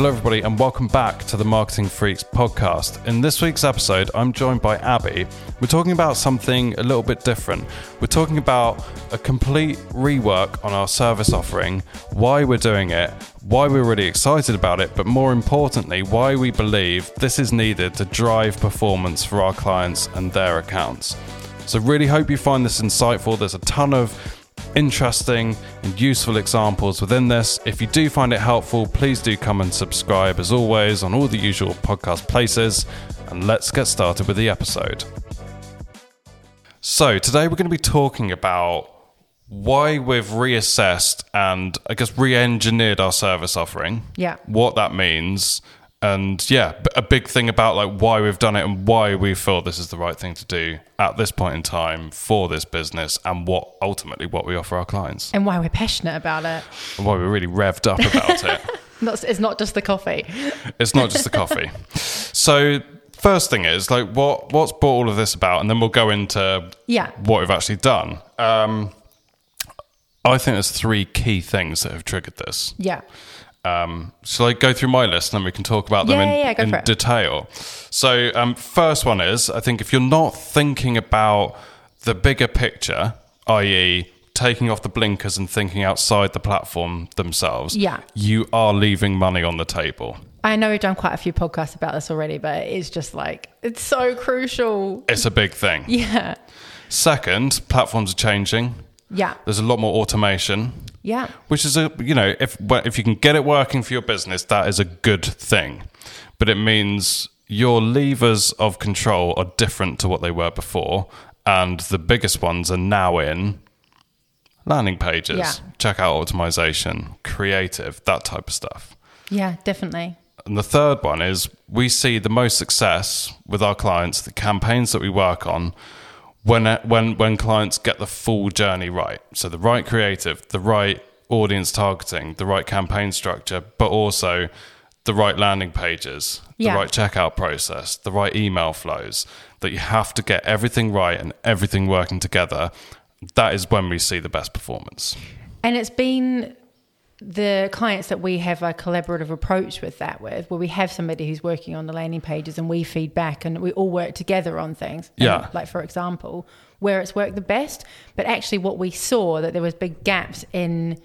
Hello, everybody, and welcome back to the Marketing Freaks podcast. In this week's episode, I'm joined by Abi. We're talking about something a little bit different. We're talking about a complete rework on our service offering, why we're doing it, why we're really excited about it, but more importantly, why we believe this is needed to drive performance for our clients and their accounts. So, really hope you find this insightful. There's a ton of interesting and useful examples within this. If you do find it helpful, please do come and subscribe as always on all the usual podcast places. And let's get started with the episode. So, today we're going to be talking about why we've reassessed and I guess re engineered our service offering. Yeah. What that means. And yeah, a big thing about like why we've done it and why we feel this is the right thing to do at this point in time for this business and what ultimately what we offer our clients and why we're passionate about it. and why we're really revved up about it. Not, it's not just the coffee. It's not just the coffee. So first thing is like what what's brought all of this about, and then we'll go into Yeah. what we've actually done. Um, I think there's three key things that have triggered this. Yeah. Um, shall I go through my list and then we can talk about them Yeah, in, yeah, in detail? So, um, first one is I think if you're not thinking about the bigger picture, i.e., taking off the blinkers and thinking outside the platform themselves, Yeah. you are leaving money on the table. I know we've done quite a few podcasts about this already, but it's just like, it's so crucial. It's a big thing. Yeah. Second, platforms are changing. Yeah. There's a lot more automation. Yeah. which is a you know if if you can get it working for your business that is a good thing but it means your levers of control are different to what they were before and the biggest ones are now in landing pages Yeah. checkout optimization creative that type of stuff Yeah, definitely. and the third one is we see the most success with our clients, the campaigns that we work on, when uh, when when clients get the full journey right. So the right creative, the right audience targeting, the right campaign structure, but also the right landing pages, Yeah. the right checkout process, the right email flows. That you have to get everything right and everything working together. That is when we see the best performance. And it's been the clients that we have a collaborative approach with that with, where we have somebody who's working on the landing pages and we feed back and we all work together on things. And, Yeah. like for example, where it's worked the best. But actually what we saw that there was big gaps in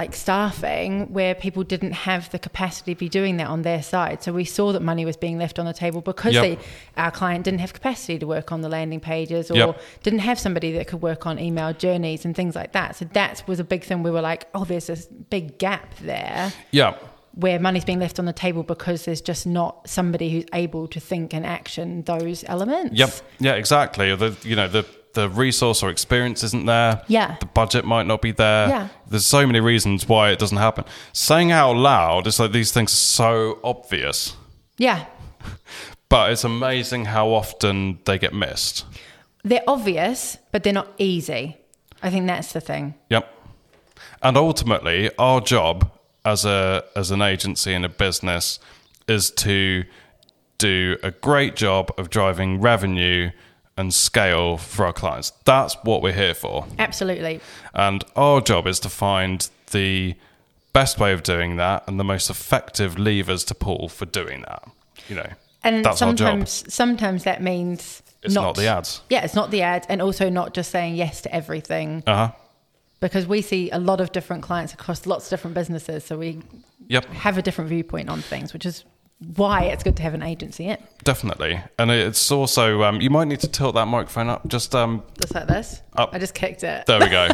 like staffing where people didn't have the capacity to be doing that on their side. So we saw that money was being left on the table because Yep. they, our client didn't have capacity to work on the landing pages or Yep. didn't have somebody that could work on email journeys and things like that. So that was a big thing. We were like, oh, there's this big gap there Yeah. where money's being left on the table because there's just not somebody who's able to think and action those elements. Yep. Yeah, exactly. The you know the the resource or experience isn't there. Yeah. The budget might not be there. Yeah. There's so many reasons why it doesn't happen. Saying out loud, it's like these things are so obvious, Yeah. but it's amazing how often they get missed. They're obvious, but they're not easy. I think that's the thing. Yep. And ultimately, our job as a as an agency and a business is to do a great job of driving revenue and scale for our clients. That's what we're here for. Absolutely. And our job is to find the best way of doing that and the most effective levers to pull for doing that. You know, And that's our job. sometimes sometimes that means It's not the ads. Yeah, it's not the ads and also not just saying yes to everything Uh huh. because we see a lot of different clients across lots of different businesses. So we Yep, have a different viewpoint on things, which is why it's good to have an agency in. definitely. And it's also um, you might need to tilt that microphone up. Just um, Just like this. Up. I just kicked it. there we go.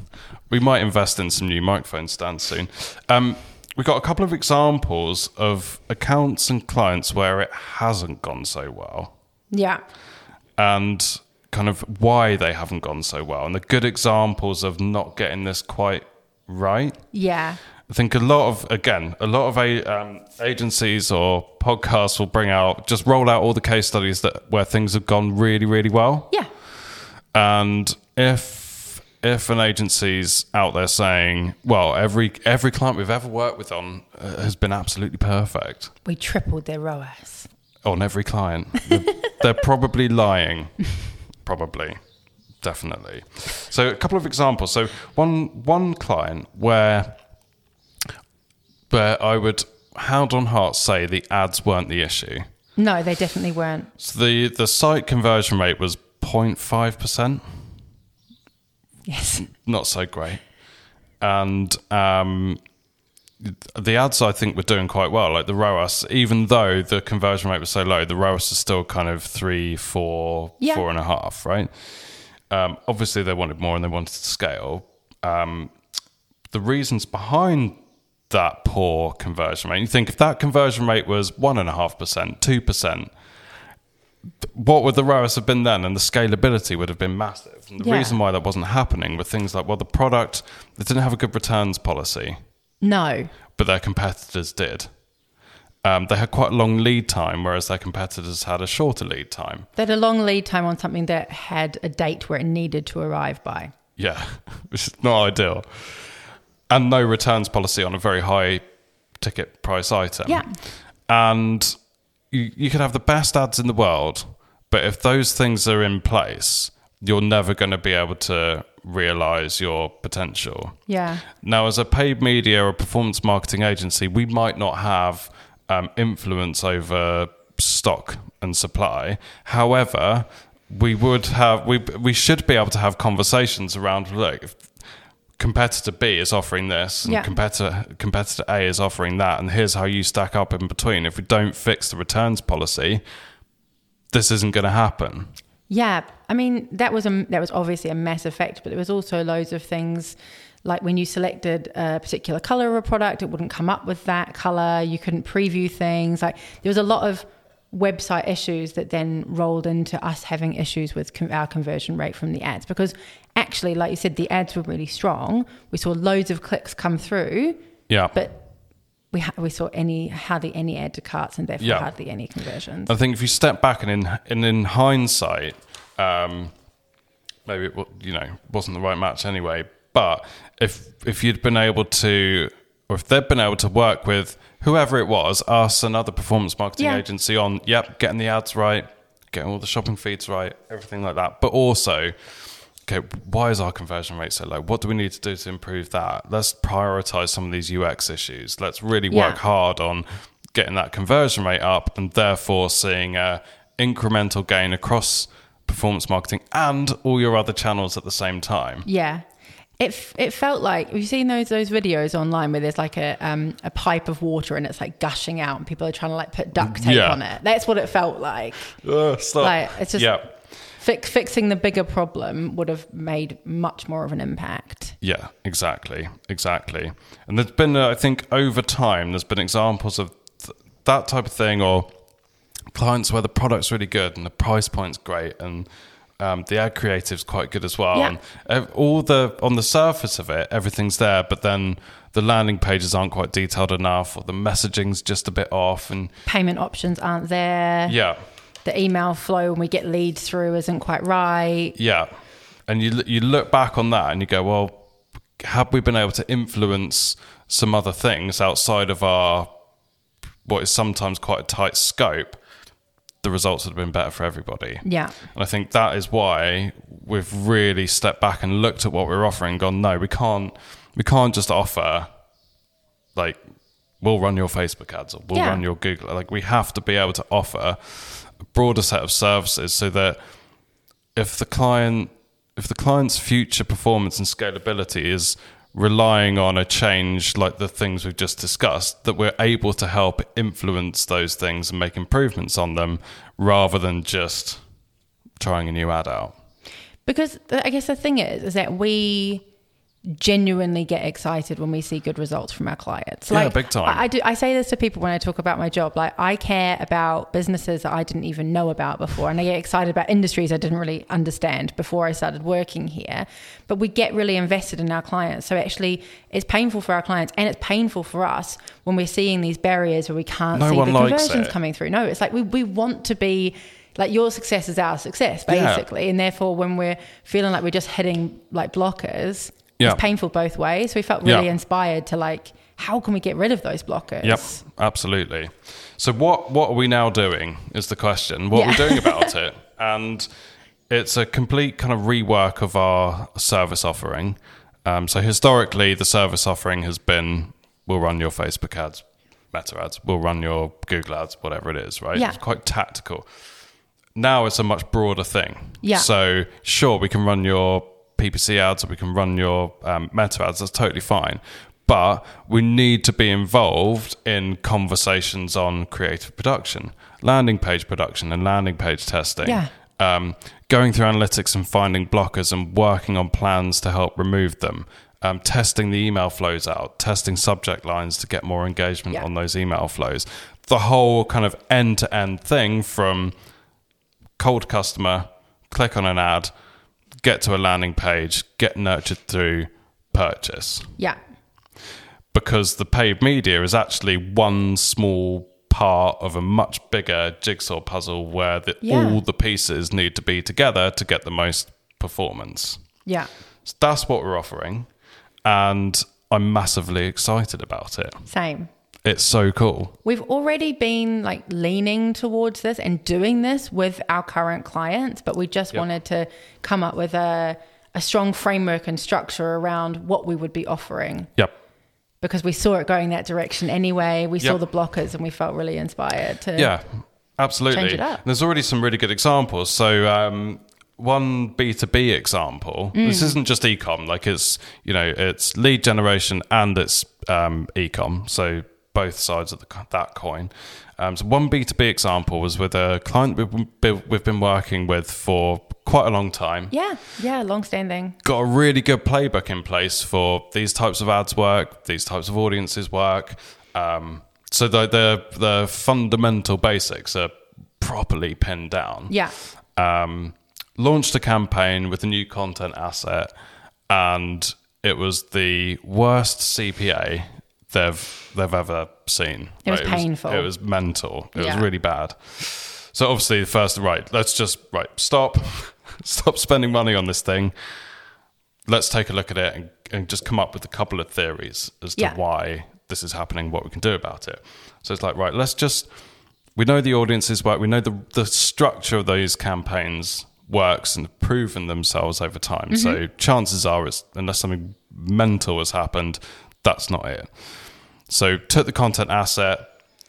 we might invest in some new microphone stands soon. Um, we've got a couple of examples of accounts and clients where it hasn't gone so well. Yeah. and kind of why they haven't gone so well and the good examples of not getting this quite right. Yeah. I think a lot of, again, a lot of a, um, agencies or podcasts will bring out, just roll out all the case studies that where things have gone really, really well. Yeah. And if if an agency's out there saying, well, every every client we've ever worked with on uh, has been absolutely perfect, We tripled their ROAS. on every client. They're, they're probably lying. Probably. Definitely. So a couple of examples. So one one client where where I would hand on heart say the ads weren't the issue. No, they definitely weren't. So the the site conversion rate was 0.5 percent. Yes. not so great. And um, the ads, I think, were doing quite well. Like the ROAS, even though the conversion rate was so low, the ROAS is still kind of three, four, Yeah. four and a half, right? Um, obviously, they wanted more and they wanted to scale. Um, the reasons behind that poor conversion rate, you think if that conversion rate was one and a half percent, two percent, what would the ROAS have been then? And the scalability would have been massive. And the Yeah. reason why that wasn't happening were things like, well, the product, they didn't have a good returns policy, No. but their competitors did. Um, they had quite a long lead time, whereas their competitors had a shorter lead time. They had a long lead time on something that had a date where it needed to arrive by. Yeah, which is not ideal. And no returns policy on a very high ticket price item. Yeah. And you, you could have the best ads in the world, but if those things are in place, you're never going to be able to realize your potential. Yeah. Now, as a paid media or performance marketing agency, we might not have um, influence over stock and supply. However, we would have we we should be able to have conversations around look. If competitor B is offering this, and Yeah. competitor competitor A is offering that, and here's how you stack up in between. If we don't fix the returns policy, this isn't going to happen. Yeah, I mean that was a that was obviously a massive effect but there was also loads of things like when you selected a particular color of a product, it wouldn't come up with that color. You couldn't preview things. Like there was a lot of website issues that then rolled into us having issues with con- our conversion rate from the ads because actually, like you said, the ads were really strong. We saw loads of clicks come through, Yeah, but we ha- we saw any hardly any add to carts and therefore Yeah. hardly any conversions. I think if you step back and in and in hindsight, um, maybe it you know wasn't the right match anyway. But if if you'd been able to, or if they'd been able to work with whoever it was, us and other performance marketing Yeah. agency on, yep, getting the ads right, getting all the shopping feeds right, everything like that. But also, okay, why is our conversion rate so low? What do we need to do to improve that? Let's prioritize some of these UX issues. Let's really work Yeah. hard on getting that conversion rate up and therefore seeing a incremental gain across performance marketing and all your other channels at the same time. Yeah. It, it felt like have you seen those those videos online where there's like a um, a pipe of water and it's like gushing out and people are trying to like put duct tape Yeah. on it. That's what it felt like. Ugh, stop. Like it's just yeah. fi- fixing the bigger problem would have made much more of an impact. Yeah, exactly, exactly. And there's been, uh, I think, over time, there's been examples of th- that type of thing, or clients where the product's really good and the price point's great, and um, the ad creative's quite good as well. Yeah. And all the on the surface of it, everything's there, but then the landing pages aren't quite detailed enough, or the messaging's just a bit off, and Payment options aren't there. yeah, The email flow when we get leads through isn't quite right. Yeah, and you you look back on that and you go, well, have we been able to influence some other things outside of our what is sometimes quite a tight scope? The results would have been better for everybody. Yeah. And I think that is why we've really stepped back and looked at what we're offering gone, no, we can't we can't just offer like we'll run your Facebook ads or we'll Yeah. run your Google. Like we have to be able to offer a broader set of services so that if the client if the client's future performance and scalability is relying on a change like the things we've just discussed that we're able to help influence those things and make improvements on them rather than just trying a new ad out. Because I guess the thing is, is that we genuinely get excited when we see good results from our clients. Yeah, big time. I, I do. I say this to people when I talk about my job. Like I care about businesses that I didn't even know about before, and I get excited about industries I didn't really understand before I started working here. But we get really invested in our clients. So actually, it's painful for our clients, and it's painful for us when we're seeing these barriers where we can't No see the conversions it. coming through. No, it's like we we want to be. Like your success is our success, Yeah. basically, and therefore, when we're feeling like we're just hitting like blockers, Yeah. it's painful both ways. We felt really Yeah. inspired to like, how can we get rid of those blockers? Yep, absolutely. So what what are we now doing is the question. What are we Yeah. doing about it? And it's a complete kind of rework of our service offering. Um, so historically, the service offering has been we'll run your Facebook ads, Meta ads, we'll run your Google ads, whatever it is, right? Yeah. It's quite tactical. Now it's a much broader thing. Yeah. So sure, we can run your PPC ads or we can run your um, Meta ads. That's totally fine. But we need to be involved in conversations on creative production, landing page production, and landing page testing. Yeah. Um, going through analytics and finding blockers and working on plans to help remove them. Um, testing the email flows out, testing subject lines to get more engagement Yeah. on those email flows. The whole kind of end to end thing from cold customer, click on an ad, get to a landing page, get nurtured through purchase. Yeah. Because the paid media is actually one small part of a much bigger jigsaw puzzle where the, Yeah. all the pieces need to be together to get the most performance. Yeah. So that's what we're offering. And I'm massively excited about it. Same. It's so cool. We've already been like leaning towards this and doing this with our current clients, but we just Yep. wanted to come up with a, a strong framework and structure around what we would be offering Yep. because we saw it going that direction anyway. We saw the blockers and we felt really inspired to. Yeah, absolutely. Change it up. There's already some really good examples. So, um, one B2B example, Mm. this isn't just ecom, like it's, you know, it's lead generation and it's um, ecom. So, both sides of the, that coin. Um, so, one B2B example was with a client we've been, we've been working with for quite a long time Yeah. Yeah. Long standing. got a really good playbook in place for these types of ads work, these types of audiences work. Um, so the, the the fundamental basics are properly pinned down. Yeah. Um, launched a campaign with a new content asset, and it was the worst CPA they've they've ever seen. It was painful. it was mental. It Yeah. was really bad. So obviously, the first right, let's just right stop, stop spending money on this thing. Let's take a look at it and, and just come up with a couple of theories as to Yeah. why this is happening, what we can do about it. So it's like right, let's just we know the audiences work. We know the the structure of those campaigns works and have proven themselves over time. So mm-hmm. chances are, it's, unless something mental has happened, that's not it. So took the content asset,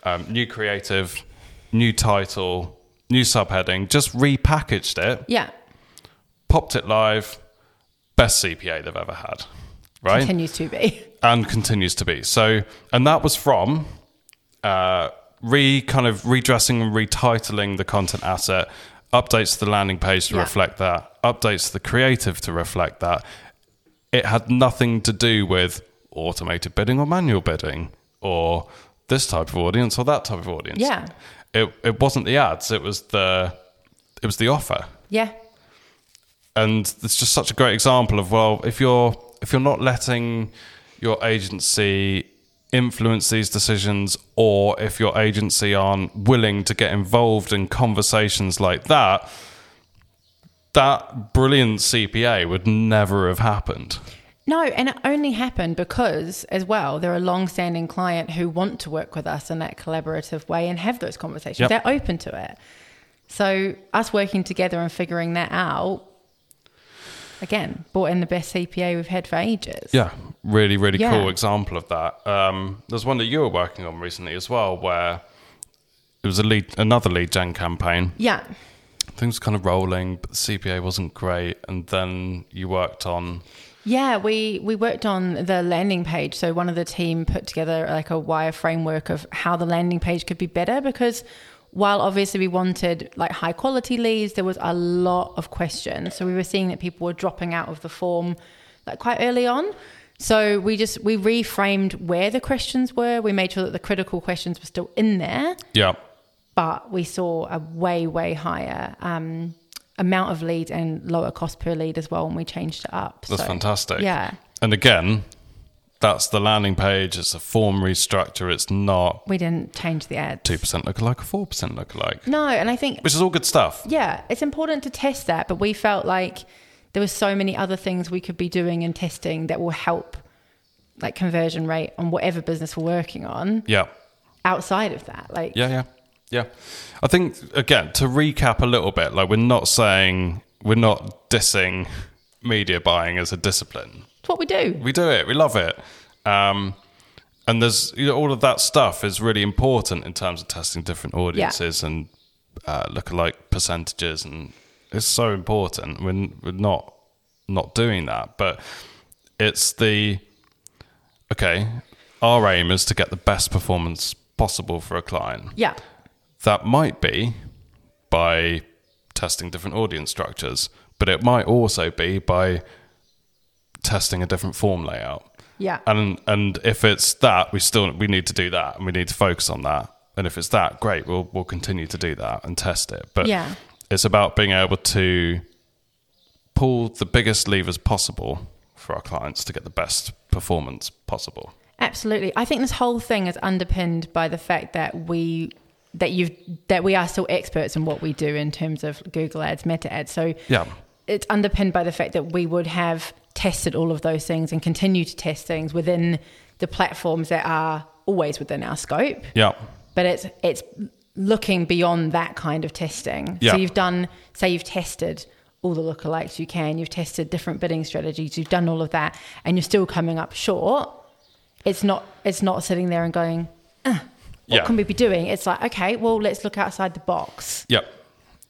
um, new creative, new title, new subheading, just repackaged it, Yeah. popped it live. Best CPA they've ever had, right? Continues to be. and continues to be. So, and that was from uh, re kind of redressing and retitling the content asset, updates to the landing page to Yeah. reflect that, updates to the creative to reflect that. It had nothing to do with automated bidding or manual bidding or this type of audience or that type of audience. Yeah. It it wasn't the ads, it was the it was the offer Yeah. and it's just such a great example of well if you're if you're not letting your agency influence these decisions or if your agency aren't willing to get involved in conversations like that that brilliant CPA would never have happened. No, and it only happened because, as well, they're a long-standing client who want to work with us in that collaborative way and have those conversations. Yep. They're open to it. So, us working together and figuring that out, again, brought in the best CPA we've had for ages. Yeah, really, really Yeah. cool example of that. Um, there's one that you were working on recently as well, where it was a lead, another lead gen campaign. Yeah. Things were kind of rolling, but the CPA wasn't great, and then you worked on Yeah, we we worked on the landing page. So one of the team put together like a wire framework of how the landing page could be better because while obviously we wanted like high quality leads, there was a lot of questions. So we were seeing that people were dropping out of the form like quite early on. So we just we reframed where the questions were. We made sure that the critical questions were still in there, yeah. but we saw a way way higher um, amount of leads and lower cost per lead as well when we changed it up. That's So, fantastic. Yeah. And again, that's the landing page. It's a form restructure. It's not we didn't change the ads. 2% lookalike or 4% lookalike, No, and I think which is all good stuff. yeah, it's important to test that, but we felt like there were so many other things we could be doing and testing that will help like conversion rate on whatever business we're working on Yeah. outside of that. Like Yeah, yeah. Yeah. I think, again, to recap a little bit, like we're not saying, we're not dissing media buying as a discipline. it's what we do. We do it. We love it. Um, and there's you know, all of that stuff is really important in terms of testing different audiences and uh, lookalike percentages, and it's so important. We're, we're not not doing that, but it's the okay. Our aim is to get the best performance possible for a client. Yeah. That might be by testing different audience structures, but it might also be by testing a different form layout. Yeah. And and if it's that, we still we need to do that and we need to focus on that. And if it's that, great, we'll we'll continue to do that and test it. But Yeah. it's about being able to pull the biggest levers possible for our clients to get the best performance possible. Absolutely. I think this whole thing is underpinned by the fact that we that you've that we are still experts in what we do in terms of Google Ads, Meta Ads. So Yeah. it's underpinned by the fact that we would have tested all of those things and continue to test things within the platforms that are always within our scope. Yeah. But it's it's looking beyond that kind of testing. Yeah. So you've done say you've tested all the lookalikes you can, you've tested different bidding strategies, you've done all of that, and you're still coming up short. It's not it's not sitting there and going, "Uh, what Yeah. can we be doing? It's like, okay, well let's look outside the box. Yep.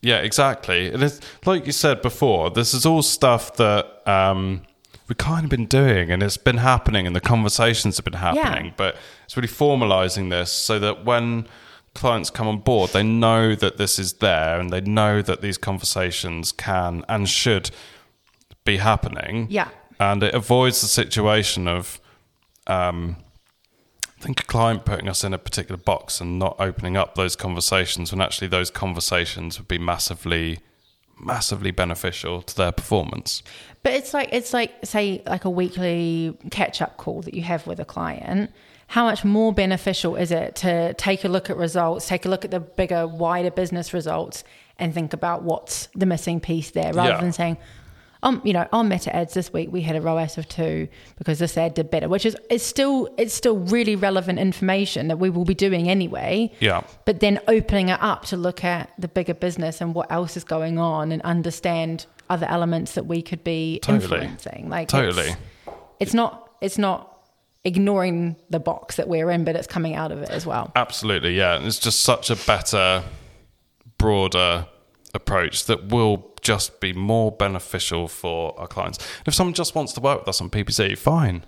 Yeah, exactly. And It is like you said before. This is all stuff that um, we've kind of been doing, and it's been happening, and the conversations have been happening. Yeah. But it's really formalizing this so that when clients come on board, they know that this is there, and they know that these conversations can and should be happening. Yeah. and it avoids the situation of. Um, think a client putting us in a particular box and not opening up those conversations when actually those conversations would be massively, massively beneficial to their performance. But it's like it's like say like a weekly catch up call that you have with a client. How much more beneficial is it to take a look at results, take a look at the bigger, wider business results, and think about what's the missing piece there, rather Yeah. than saying, um, you know, on Meta ads this week we had a ROAS of two because this ad did better, which is it's still it's still really relevant information that we will be doing anyway. Yeah. But then opening it up to look at the bigger business and what else is going on and understand other elements that we could be Totally. influencing. Like Totally. it's, it's not it's not ignoring the box that we're in, but it's coming out of it as well. Absolutely, yeah. And it's just such a better, broader approach that will just be more beneficial for our clients. If someone just wants to work with us on PPC, fine.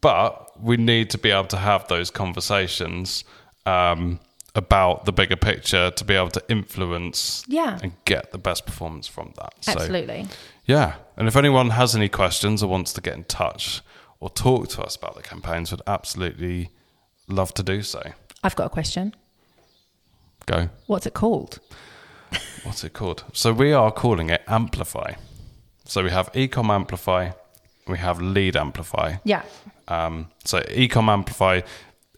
But we need to be able to have those conversations um, about the bigger picture to be able to influence Yeah. and get the best performance from that. So, Absolutely. yeah. And if anyone has any questions or wants to get in touch or talk to us about the campaigns, would absolutely love to do so. I've got a question. Go. What's it called? What's it called? So we are calling it Amplify. So we have Ecom Amplify, we have Lead Amplify. Yeah. Um, so Ecom Amplify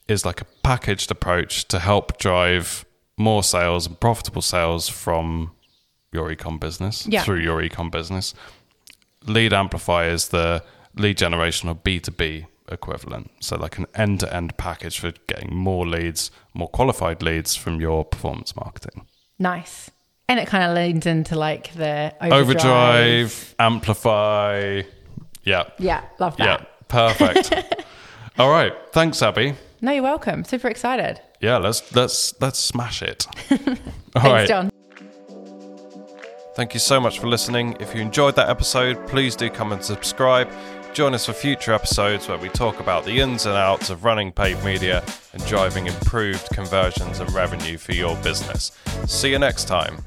is like a packaged approach to help drive more sales and profitable sales from your ecom business Yeah. through your ecom business. Lead Amplify is the lead generation or B2B equivalent. So like an end-to-end package for getting more leads, more qualified leads from your performance marketing. Nice. And it kind of leans into like the overdrive. Overdrive, amplify. Yeah. Yeah, love that. Yeah. Perfect. All right. Thanks, Abi. No, you're welcome. Super excited. Yeah, let's let's let's smash it. All Thanks, right. Jon. Thank you so much for listening. If you enjoyed that episode, please do come and subscribe. Join us for future episodes where we talk about the ins and outs of running paid media and driving improved conversions and revenue for your business. See you next time.